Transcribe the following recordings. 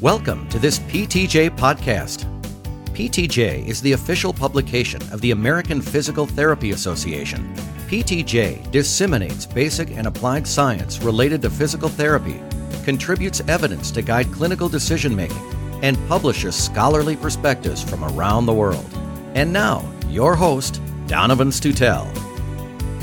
Welcome to this PTJ podcast. PTJ is the official publication of the American Physical Therapy Association. PTJ disseminates basic and applied science related to physical therapy, contributes evidence to guide clinical decision making, and publishes scholarly perspectives from around the world. And now, your host, Donovan Stutel.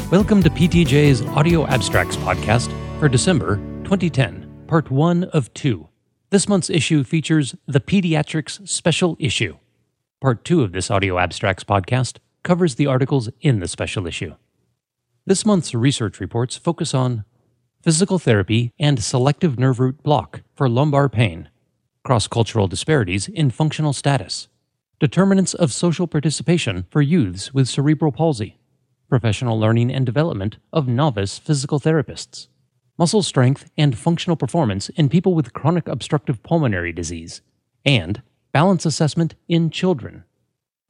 Welcome to PTJ's Audio Abstracts podcast for December 2010, part one of two. This month's issue features the Pediatrics Special Issue. Part two of this Audio Abstracts podcast covers the articles in the special issue. This month's research reports focus on physical therapy and selective nerve root block for lumbar pain, cross cultural disparities in functional status, determinants of social participation for youths with cerebral palsy, professional learning and development of novice physical therapists muscle strength and functional performance in people with chronic obstructive pulmonary disease, and balance assessment in children.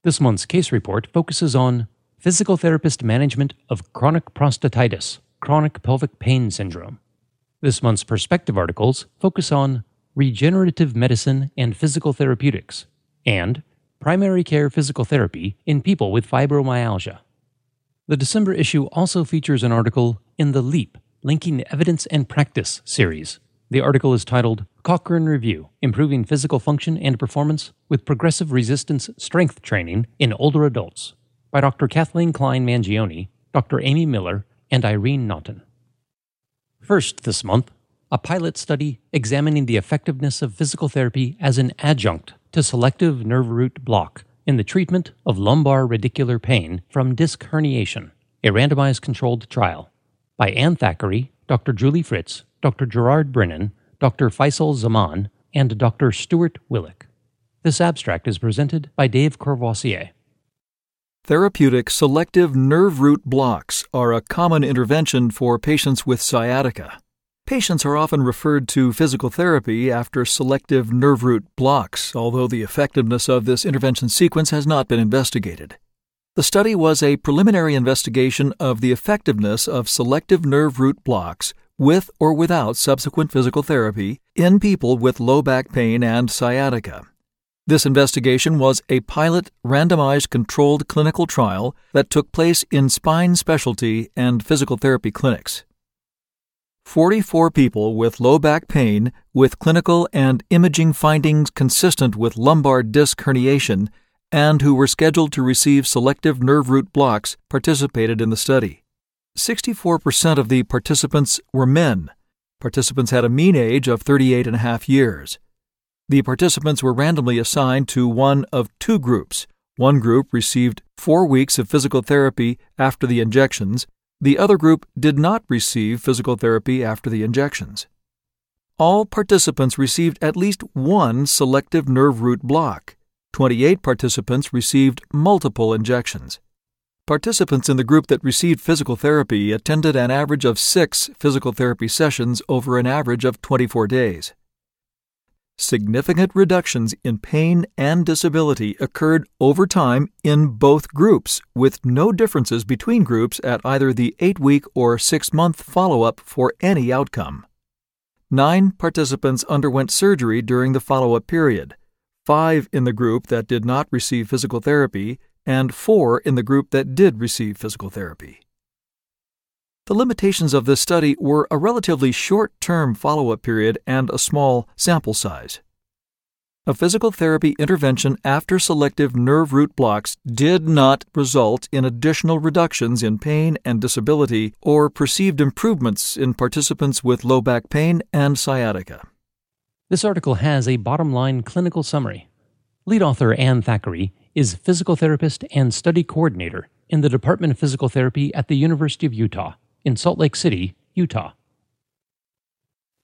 This month's case report focuses on physical therapist management of chronic prostatitis, chronic pelvic pain syndrome. This month's perspective articles focus on regenerative medicine and physical therapeutics, and primary care physical therapy in people with fibromyalgia. The December issue also features an article in the LEAP Linking Evidence and Practice series. The article is titled Cochrane Review Improving Physical Function and Performance with Progressive Resistance Strength Training in Older Adults by Dr. Kathleen Kline Mangione, Dr. Amy Miller, and Irene Naughton. First this month, a pilot study examining the effectiveness of physical therapy as an adjunct to selective nerve root block in the treatment of lumbar radicular pain from disc herniation, a randomized controlled trial by Anne Thackeray, Dr. Julie Fritz, Dr. Gerard Brennan, Dr. Faisal Zaman, and Dr. Stuart Willick. This abstract is presented by Dave Courvoisier. Therapeutic selective nerve root blocks are a common intervention for patients with sciatica. Patients are often referred to physical therapy after selective nerve root blocks, although the effectiveness of this intervention sequence has not been investigated. The study was a preliminary investigation of the effectiveness of selective nerve root blocks with or without subsequent physical therapy in people with low back pain and sciatica. This investigation was a pilot randomized controlled clinical trial that took place in spine specialty and physical therapy clinics. 44 people with low back pain with clinical and imaging findings consistent with lumbar disc herniation and who were scheduled to receive selective nerve root blocks participated in the study. 64% of the participants were men. Participants had a mean age of 38 and a half years. The participants were randomly assigned to one of two groups. One group received four weeks of physical therapy after the injections. The other group did not receive physical therapy after the injections. All participants received at least one selective nerve root block. 28 participants received multiple injections. Participants in the group that received physical therapy attended an average of six physical therapy sessions over an average of 24 days. Significant reductions in pain and disability occurred over time in both groups, with no differences between groups at either the eight week or six month follow up for any outcome. Nine participants underwent surgery during the follow up period five in the group that did not receive physical therapy, and four in the group that did receive physical therapy. The limitations of this study were a relatively short term follow up period and a small sample size. A physical therapy intervention after selective nerve root blocks did not result in additional reductions in pain and disability or perceived improvements in participants with low back pain and sciatica. This article has a bottom line clinical summary. Lead author Anne Thackeray is physical therapist and study coordinator in the Department of Physical Therapy at the University of Utah in Salt Lake City, Utah.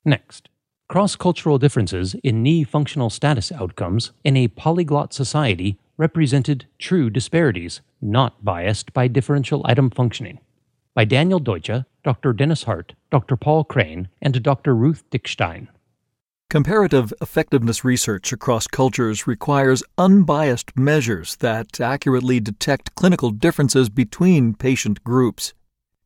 Next, cross cultural differences in knee functional status outcomes in a polyglot society represented true disparities, not biased by differential item functioning. By Daniel Deutscher, Dr. Dennis Hart, Dr. Paul Crane, and Dr. Ruth Dickstein. Comparative effectiveness research across cultures requires unbiased measures that accurately detect clinical differences between patient groups.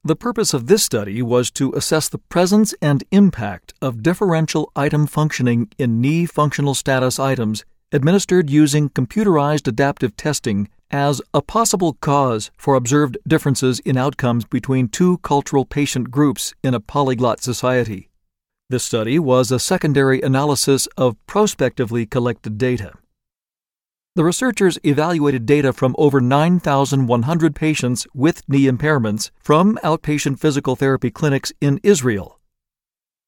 The purpose of this study was to assess the presence and impact of differential item functioning in knee functional status items administered using computerized adaptive testing as a possible cause for observed differences in outcomes between two cultural patient groups in a polyglot society. This study was a secondary analysis of prospectively collected data. The researchers evaluated data from over 9,100 patients with knee impairments from outpatient physical therapy clinics in Israel.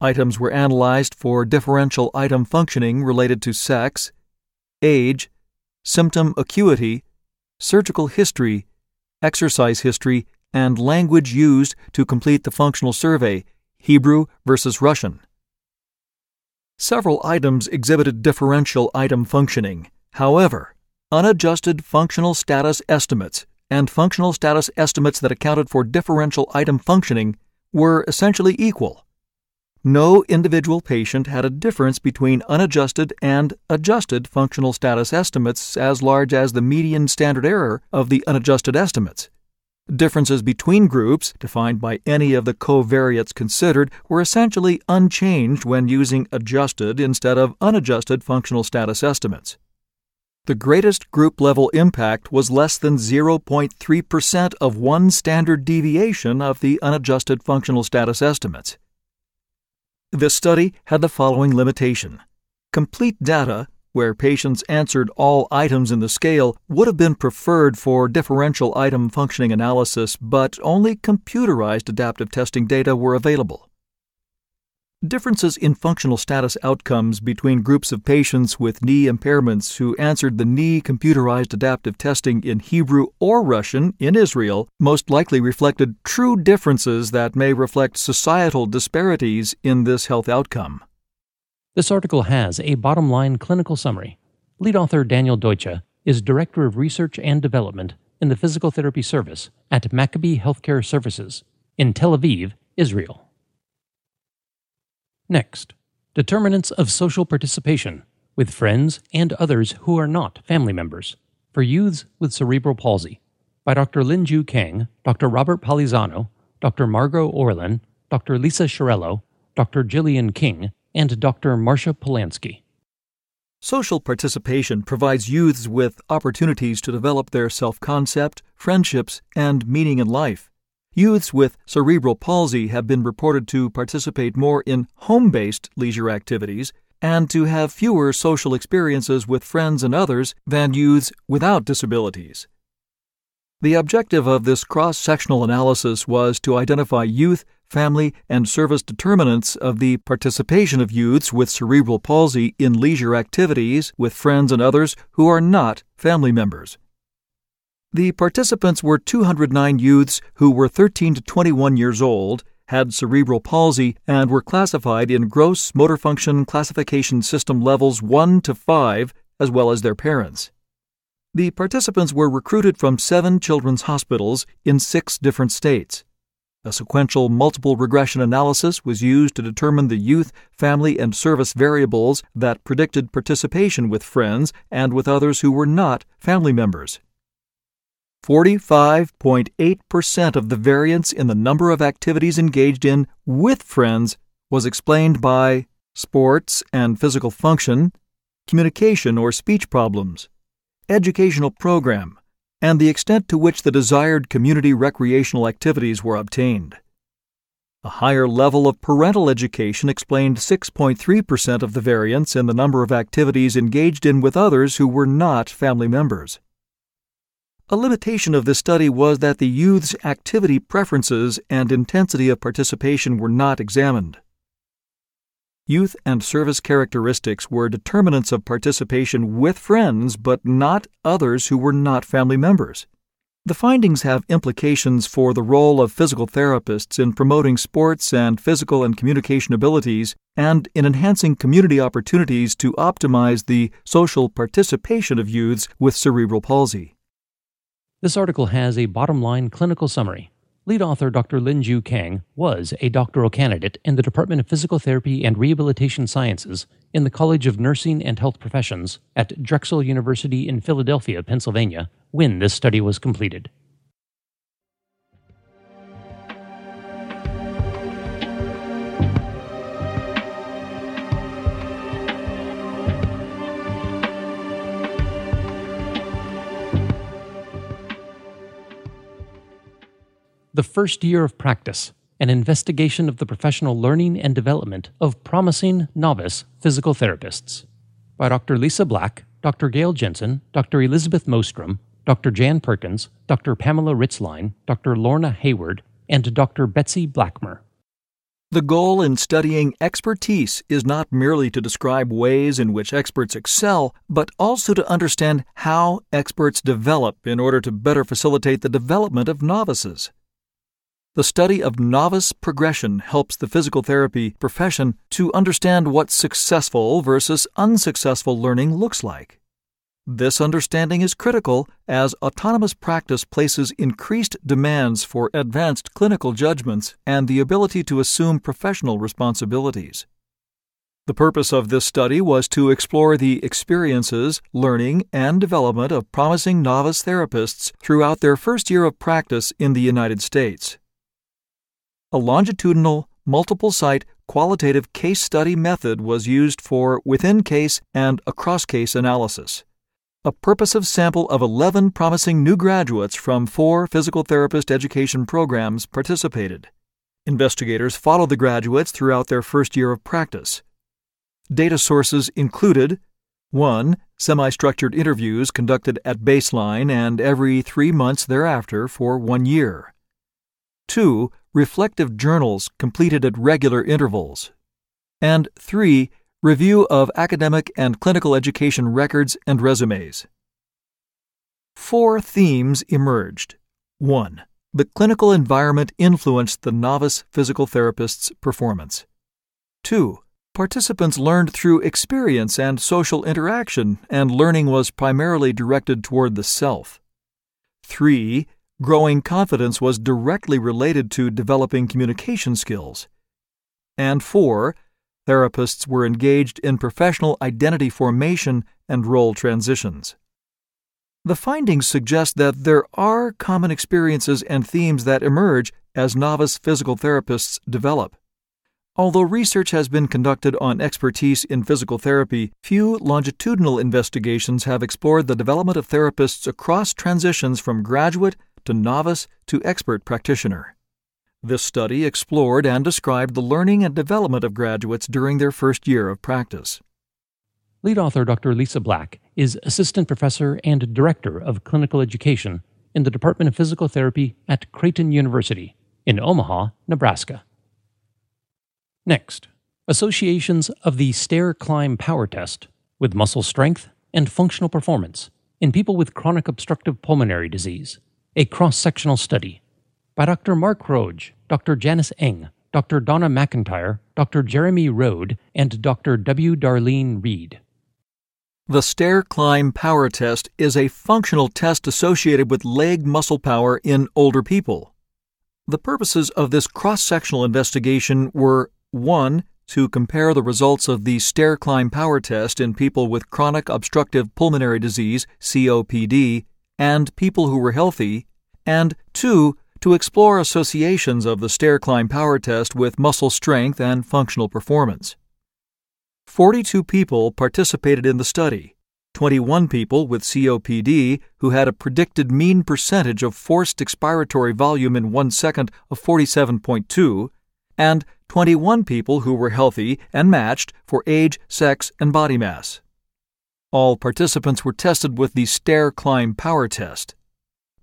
Items were analyzed for differential item functioning related to sex, age, symptom acuity, surgical history, exercise history, and language used to complete the functional survey Hebrew versus Russian. Several items exhibited differential item functioning. However, unadjusted functional status estimates and functional status estimates that accounted for differential item functioning were essentially equal. No individual patient had a difference between unadjusted and adjusted functional status estimates as large as the median standard error of the unadjusted estimates. Differences between groups, defined by any of the covariates considered, were essentially unchanged when using adjusted instead of unadjusted functional status estimates. The greatest group level impact was less than 0.3% of one standard deviation of the unadjusted functional status estimates. This study had the following limitation complete data, where patients answered all items in the scale, would have been preferred for differential item functioning analysis, but only computerized adaptive testing data were available. Differences in functional status outcomes between groups of patients with knee impairments who answered the knee computerized adaptive testing in Hebrew or Russian in Israel most likely reflected true differences that may reflect societal disparities in this health outcome. This article has a bottom line clinical summary. Lead author Daniel Deutscher is Director of Research and Development in the Physical Therapy Service at Maccabi Healthcare Services in Tel Aviv, Israel. Next, determinants of social participation with friends and others who are not family members for youths with cerebral palsy by Dr. Linju Kang, Dr. Robert Palisano, Dr. Margo Orlin, Dr. Lisa Chiarello, Dr. Gillian King, and Dr. Marcia Polansky. Social participation provides youths with opportunities to develop their self concept, friendships, and meaning in life. Youths with cerebral palsy have been reported to participate more in home based leisure activities and to have fewer social experiences with friends and others than youths without disabilities. The objective of this cross sectional analysis was to identify youth, family, and service determinants of the participation of youths with cerebral palsy in leisure activities with friends and others who are not family members. The participants were 209 youths who were 13 to 21 years old, had cerebral palsy, and were classified in gross motor function classification system levels 1 to 5, as well as their parents. The participants were recruited from seven children's hospitals in six different states. A sequential multiple regression analysis was used to determine the youth, family, and service variables that predicted participation with friends and with others who were not family members. 45.8% of the variance in the number of activities engaged in with friends was explained by sports and physical function, communication or speech problems, educational program, and the extent to which the desired community recreational activities were obtained. A higher level of parental education explained 6.3% of the variance in the number of activities engaged in with others who were not family members. A limitation of this study was that the youth's activity preferences and intensity of participation were not examined. Youth and service characteristics were determinants of participation with friends, but not others who were not family members. The findings have implications for the role of physical therapists in promoting sports and physical and communication abilities and in enhancing community opportunities to optimize the social participation of youths with cerebral palsy. This article has a bottom line clinical summary. Lead author Dr. Linju Kang was a doctoral candidate in the Department of Physical Therapy and Rehabilitation Sciences in the College of Nursing and Health Professions at Drexel University in Philadelphia, Pennsylvania, when this study was completed. The First Year of Practice An Investigation of the Professional Learning and Development of Promising Novice Physical Therapists by Dr. Lisa Black, Dr. Gail Jensen, Dr. Elizabeth Mostrom, Dr. Jan Perkins, Dr. Pamela Ritzline, Dr. Lorna Hayward, and Dr. Betsy Blackmer. The goal in studying expertise is not merely to describe ways in which experts excel, but also to understand how experts develop in order to better facilitate the development of novices. The study of novice progression helps the physical therapy profession to understand what successful versus unsuccessful learning looks like. This understanding is critical as autonomous practice places increased demands for advanced clinical judgments and the ability to assume professional responsibilities. The purpose of this study was to explore the experiences, learning, and development of promising novice therapists throughout their first year of practice in the United States. A longitudinal, multiple site, qualitative case study method was used for within case and across case analysis a purposive sample of 11 promising new graduates from four physical therapist education programs participated. Investigators followed the graduates throughout their first year of practice. Data sources included 1. Semi structured interviews conducted at baseline and every three months thereafter for one year. 2. Reflective journals completed at regular intervals. And 3 Review of academic and clinical education records and resumes. Four themes emerged. 1. The clinical environment influenced the novice physical therapist's performance. 2. Participants learned through experience and social interaction, and learning was primarily directed toward the self. 3. Growing confidence was directly related to developing communication skills. And 4 therapists were engaged in professional identity formation and role transitions. The findings suggest that there are common experiences and themes that emerge as novice physical therapists develop. Although research has been conducted on expertise in physical therapy, few longitudinal investigations have explored the development of therapists across transitions from graduate to novice to expert practitioner. This study explored and described the learning and development of graduates during their first year of practice. Lead author Dr. Lisa Black is Assistant Professor and Director of Clinical Education in the Department of Physical Therapy at Creighton University in Omaha, Nebraska. Next, associations of the stair climb power test with muscle strength and functional performance in people with chronic obstructive pulmonary disease, a cross sectional study by Dr. Marc Roig, Dr. Janice Eng, Dr. Donna MacIntyre, Dr. Jeremy Road, and Dr. W. Darlene Reid. The stair climb power test is a functional test associated with leg muscle power in older people. The purposes of this cross sectional investigation were 1. To compare the results of the stair climb power test in people with chronic obstructive pulmonary disease, COPD, and people who were healthy, and 2 to explore associations of the stair climb power test with muscle strength and functional performance. 42 people participated in the study. 21 people with COPD who had a predicted mean percentage of forced expiratory volume in one second of 47.2, and 21 people who were healthy and matched for age, sex, and body mass. All participants were tested with the stair climb power test.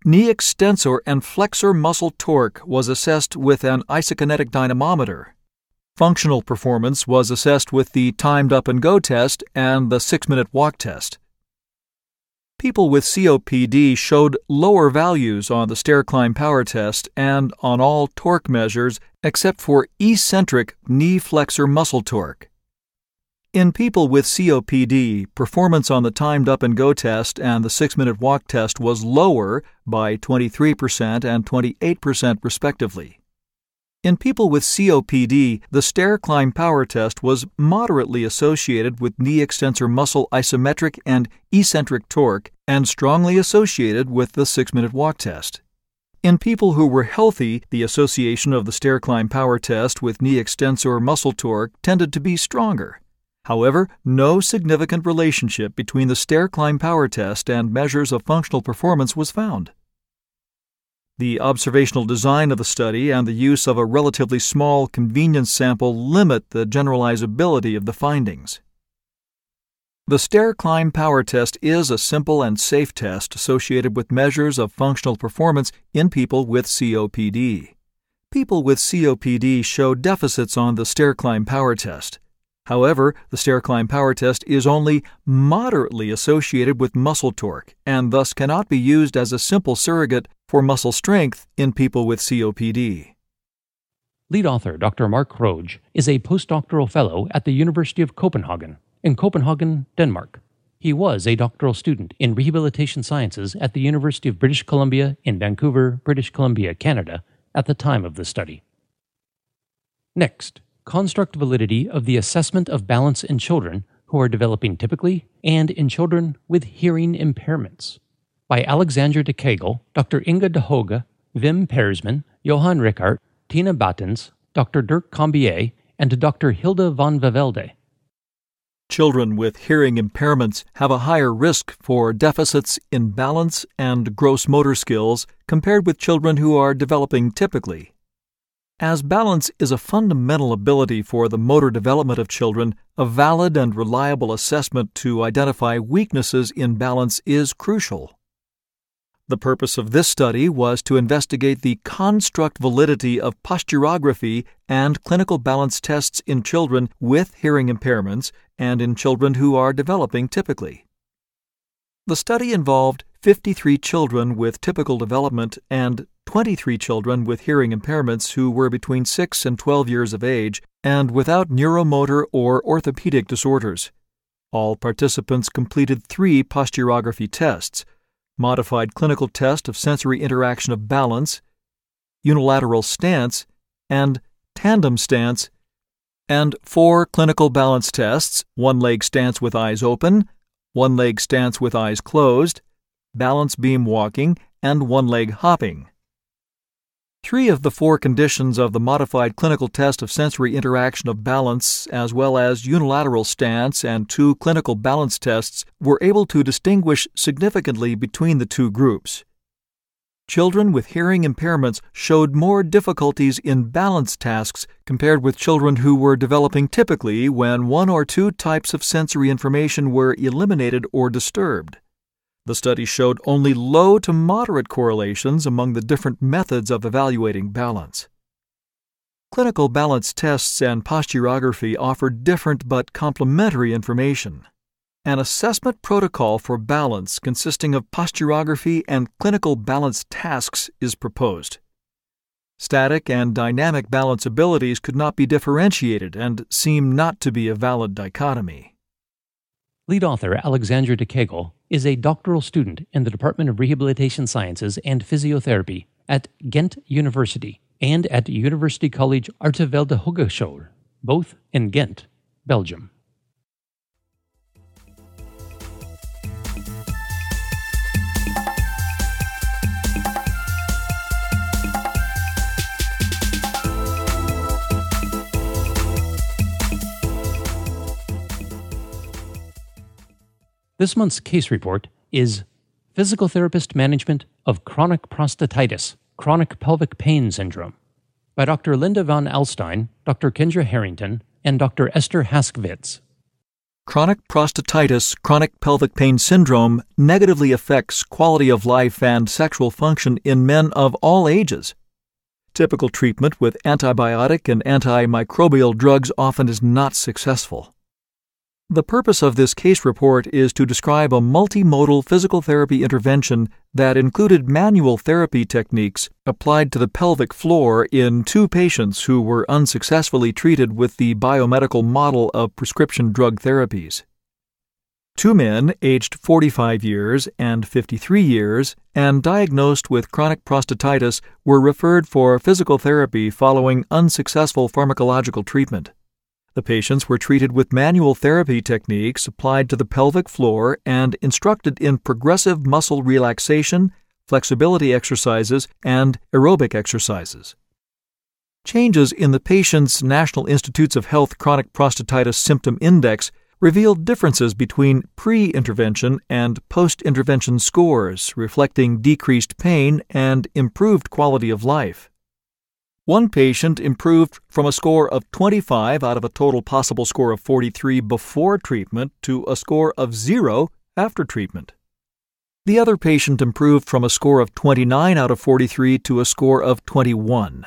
Knee extensor and flexor muscle torque was assessed with an isokinetic dynamometer. Functional performance was assessed with the timed up and go test and the six minute walk test. People with COPD showed lower values on the stair climb power test and on all torque measures except for eccentric knee flexor muscle torque. In people with COPD, performance on the timed up and go test and the six minute walk test was lower by 23% and 28% respectively. In people with COPD, the stair climb power test was moderately associated with knee extensor muscle isometric and eccentric torque and strongly associated with the six minute walk test. In people who were healthy, the association of the stair climb power test with knee extensor muscle torque tended to be stronger. However, no significant relationship between the stair climb power test and measures of functional performance was found. The observational design of the study and the use of a relatively small convenience sample limit the generalizability of the findings. The stair climb power test is a simple and safe test associated with measures of functional performance in people with COPD. People with COPD show deficits on the stair climb power test. However, the stair climb power test is only moderately associated with muscle torque and thus cannot be used as a simple surrogate for muscle strength in people with COPD. Lead author Dr. Marc Roig is a postdoctoral fellow at the University of Copenhagen in Copenhagen, Denmark. He was a doctoral student in rehabilitation sciences at the University of British Columbia in Vancouver, British Columbia, Canada, at the time of the study. Next, construct validity of the assessment of balance in children who are developing typically and in children with hearing impairments by Alexandra de Kegel, Dr. Inge Dhooge, Wim Peersman, Johan Rijckaert, Tine Baetens, Dr. Dirk Cambier, and Dr. Hilde Van Waelvelde. Children with hearing impairments have a higher risk for deficits in balance and gross motor skills compared with children who are developing typically. As balance is a fundamental ability for the motor development of children, a valid and reliable assessment to identify weaknesses in balance is crucial. The purpose of this study was to investigate the construct validity of posturography and clinical balance tests in children with hearing impairments and in children who are developing typically. The study involved 53 children with typical development and 23 children with hearing impairments who were between 6 and 12 years of age and without neuromotor or orthopedic disorders. All participants completed three posturography tests modified clinical test of sensory interaction of balance, unilateral stance, and tandem stance, and four clinical balance tests one leg stance with eyes open, one leg stance with eyes closed, balance beam walking, and one leg hopping. Three of the four conditions of the modified clinical test of sensory interaction of balance, as well as unilateral stance and two clinical balance tests, were able to distinguish significantly between the two groups. Children with hearing impairments showed more difficulties in balance tasks compared with children who were developing typically when one or two types of sensory information were eliminated or disturbed. The study showed only low to moderate correlations among the different methods of evaluating balance. Clinical balance tests and posturography offer different but complementary information. An assessment protocol for balance consisting of posturography and clinical balance tasks is proposed. Static and dynamic balance abilities could not be differentiated and seem not to be a valid dichotomy. Lead author Alexandra de Kegel is a doctoral student in the Department of Rehabilitation Sciences and Physiotherapy at Ghent University and at University College Artevelde Hogeschool, both in Ghent, Belgium. This month's case report is Physical Therapist Management of Chronic Prostatitis, Chronic Pelvic Pain Syndrome by Dr. Linda von Alstine, Dr. Kendra Harrington, and Dr. Esther Haskvitz. Chronic prostatitis, chronic pelvic pain syndrome negatively affects quality of life and sexual function in men of all ages. Typical treatment with antibiotic and antimicrobial drugs often is not successful. The purpose of this case report is to describe a multimodal physical therapy intervention that included manual therapy techniques applied to the pelvic floor in two patients who were unsuccessfully treated with the biomedical model of prescription drug therapies. Two men, aged 45 years and 53 years, and diagnosed with chronic prostatitis, were referred for physical therapy following unsuccessful pharmacological treatment. The patients were treated with manual therapy techniques applied to the pelvic floor and instructed in progressive muscle relaxation, flexibility exercises, and aerobic exercises. Changes in the patient's National Institutes of Health Chronic Prostatitis Symptom Index revealed differences between pre intervention and post intervention scores, reflecting decreased pain and improved quality of life. One patient improved from a score of 25 out of a total possible score of 43 before treatment to a score of 0 after treatment. The other patient improved from a score of 29 out of 43 to a score of 21.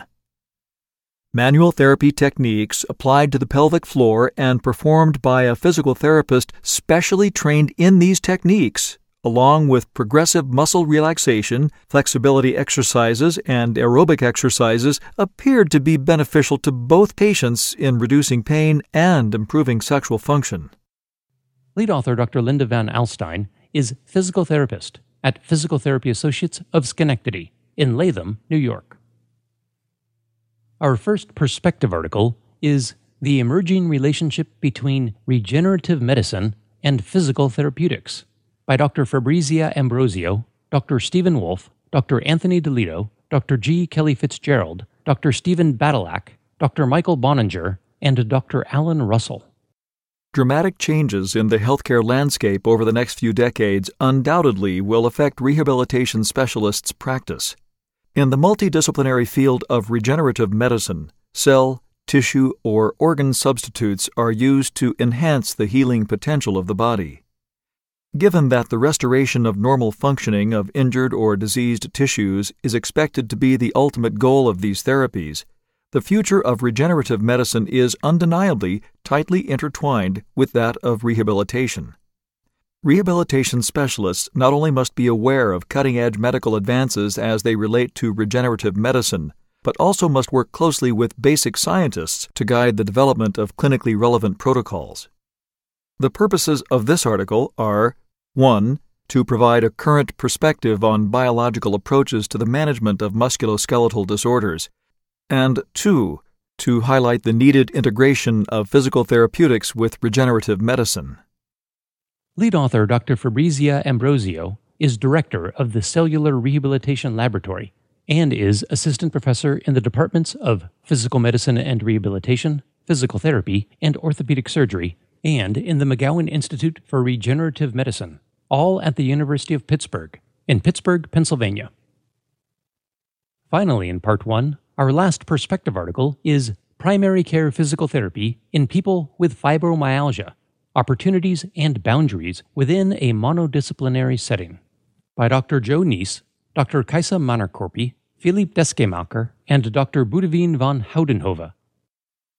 Manual therapy techniques applied to the pelvic floor and performed by a physical therapist specially trained in these techniques, along with progressive muscle relaxation, flexibility exercises, and aerobic exercises, appeared to be beneficial to both patients in reducing pain and improving sexual function. Lead author Dr. Linda Van Alstine is physical therapist at Physical Therapy Associates of Schenectady in Latham, New York. Our first perspective article is The Emerging Relationship Between Regenerative Medicine and Physical Therapeutics by Dr. Fabrisia Ambrosio, Dr. Stephen Wolf, Dr. Anthony Delitto, Dr. G. Kelley Fitzgerald, Dr. Stephen Badylak, Dr. Michael Boninger, and Dr. Alan Russell. Dramatic changes in the healthcare landscape over the next few decades undoubtedly will affect rehabilitation specialists' practice. In the multidisciplinary field of regenerative medicine, cell, tissue, or organ substitutes are used to enhance the healing potential of the body. Given that the restoration of normal functioning of injured or diseased tissues is expected to be the ultimate goal of these therapies, the future of regenerative medicine is undeniably tightly intertwined with that of rehabilitation. Rehabilitation specialists not only must be aware of cutting edge medical advances as they relate to regenerative medicine, but also must work closely with basic scientists to guide the development of clinically relevant protocols. The purposes of this article are 1. To provide a current perspective on biological approaches to the management of musculoskeletal disorders, and 2. To highlight the needed integration of physical therapeutics with regenerative medicine. Lead author Dr. Fabrisia Ambrosio is director of the Cellular Rehabilitation Laboratory and is assistant professor in the departments of Physical Medicine and Rehabilitation, Physical Therapy, and Orthopedic Surgery, and in the McGowan Institute for Regenerative Medicine, all at the University of Pittsburgh, in Pittsburgh, Pennsylvania. Finally, in part one, our last perspective article is Primary Care Physical Therapy in People with Fibromyalgia Opportunities and Boundaries Within a Monodisciplinary Setting by Dr. Jo Nijs, Dr. Kaisa Mannerkorpi, Filip Descheemaeker, and Dr. Boudewijn van Houdenhove.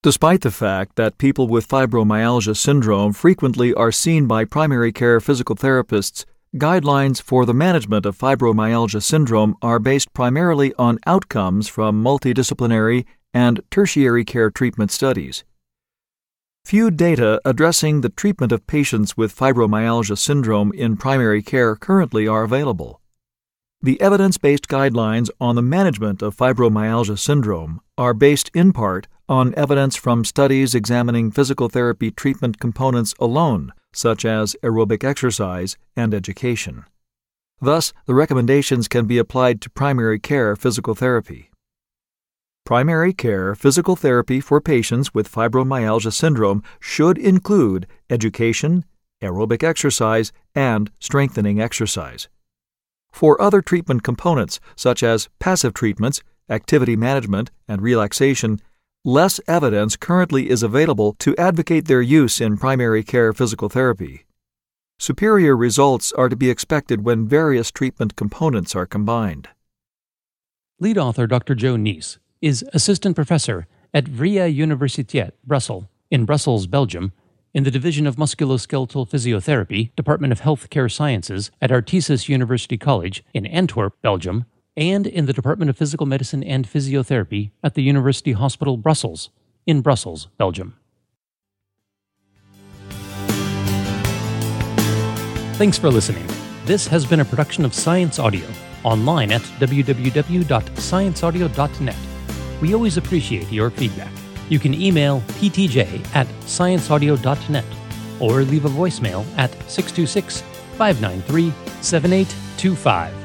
Despite the fact that people with fibromyalgia syndrome frequently are seen by primary care physical therapists, guidelines for the management of fibromyalgia syndrome are based primarily on outcomes from multidisciplinary and tertiary care treatment studies. Few data addressing the treatment of patients with fibromyalgia syndrome in primary care currently are available. The evidence based guidelines on the management of fibromyalgia syndrome are based in part on evidence from studies examining physical therapy treatment components alone, such as aerobic exercise and education. Thus, the recommendations can be applied to primary care physical therapy. Primary care physical therapy for patients with fibromyalgia syndrome should include education, aerobic exercise, and strengthening exercise. For other treatment components, such as passive treatments, activity management, and relaxation, less evidence currently is available to advocate their use in primary care physical therapy. Superior results are to be expected when various treatment components are combined. Lead author Dr. Jo Nijs is assistant professor at Vrije Universiteit Brussels in Brussels, Belgium, in the Division of Musculoskeletal Physiotherapy, Department of Healthcare Sciences at Artesis University College in Antwerp, Belgium, and in the Department of Physical Medicine and Physiotherapy at the University Hospital Brussels in Brussels, Belgium. Thanks for listening. This has been a production of Science Audio, online at www.scienceaudio.net. We always appreciate your feedback. You can email ptj at scienceaudio.net or leave a voicemail at 626 593 7825.